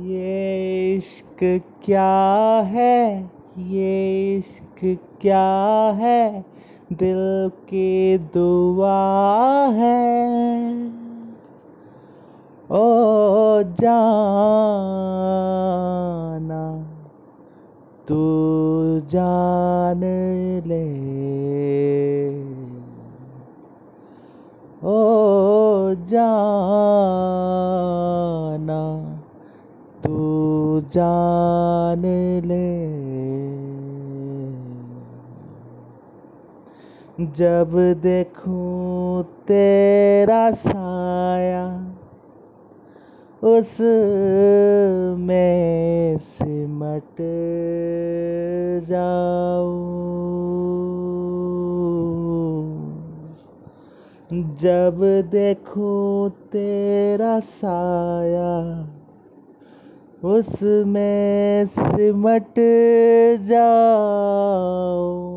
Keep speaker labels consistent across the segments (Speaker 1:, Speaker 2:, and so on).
Speaker 1: ये इश्क क्या है? ये इश्क क्या है? दिल की दुआ है। ओ जाना, तू जान ले। ओ जाना। तू जान ले। जब देखूँ तेरा साया उस में सिमट जाऊँ। जब देखूँ तेरा साया उसमें सिमट जाऊँ।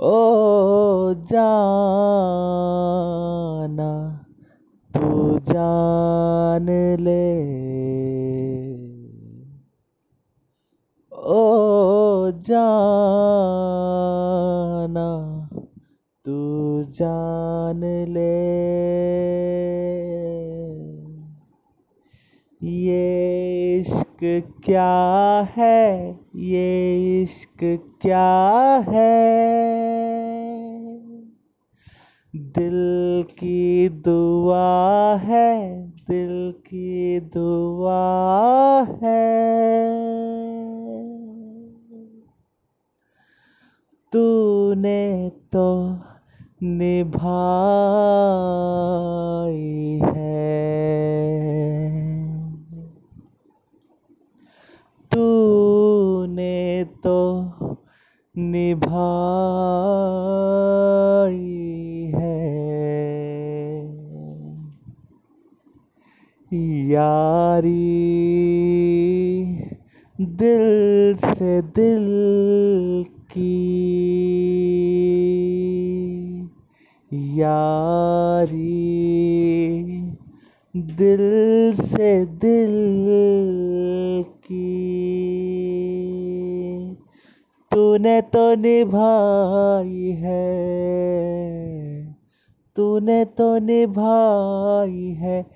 Speaker 1: ओ जाना तू जान ले। ओ जाना तू जान ले। ये इश्क क्या है? ये इश्क क्या है? दिल की दुआ है, दिल की दुआ है। तूने तो निभाई है। तूने तो निभाई है। यारी दिल से दिल की यारी दिल से दिल की। तूने तो निभाई है, तूने तो निभाई है,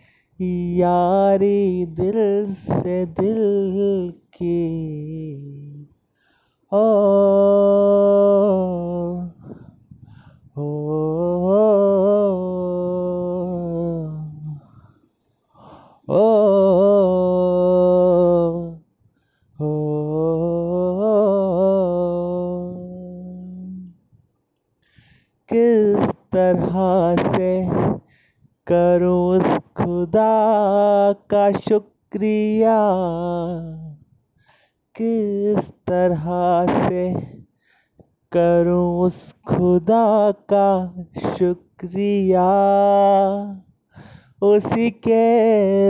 Speaker 1: यारी दिल से दिल की। ओ तरह से करूँ उस खुदा का शुक्रिया। किस तरह से करूँ उस खुदा का शुक्रिया। उसी के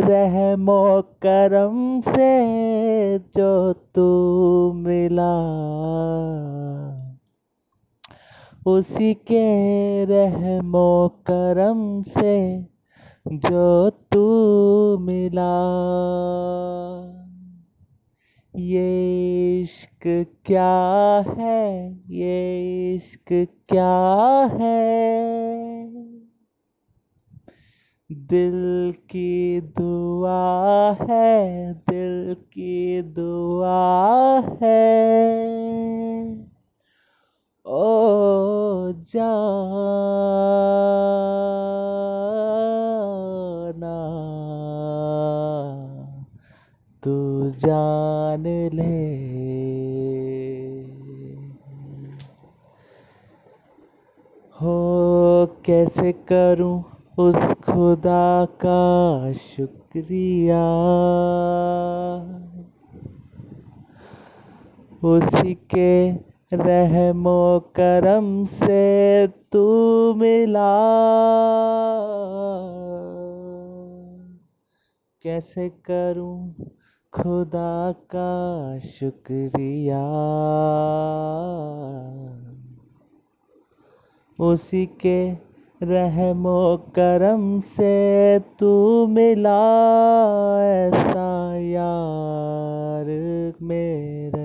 Speaker 1: रहमो करम से जो तू मिला। उसी के रहमो करम से जो तू मिला। ये इश्क क्या है? ये इश्क क्या है? दिल की दुआ है, दिल की दुआ है ओ जाना। तू जान ले। हो कैसे करूँ उस खुदा का शुक्रिया? उसी के रहमो करम से तू मिला। कैसे करूँ खुदा का शुक्रिया? उसी के रहमो करम से तू मिला ऐसा यार मेरे।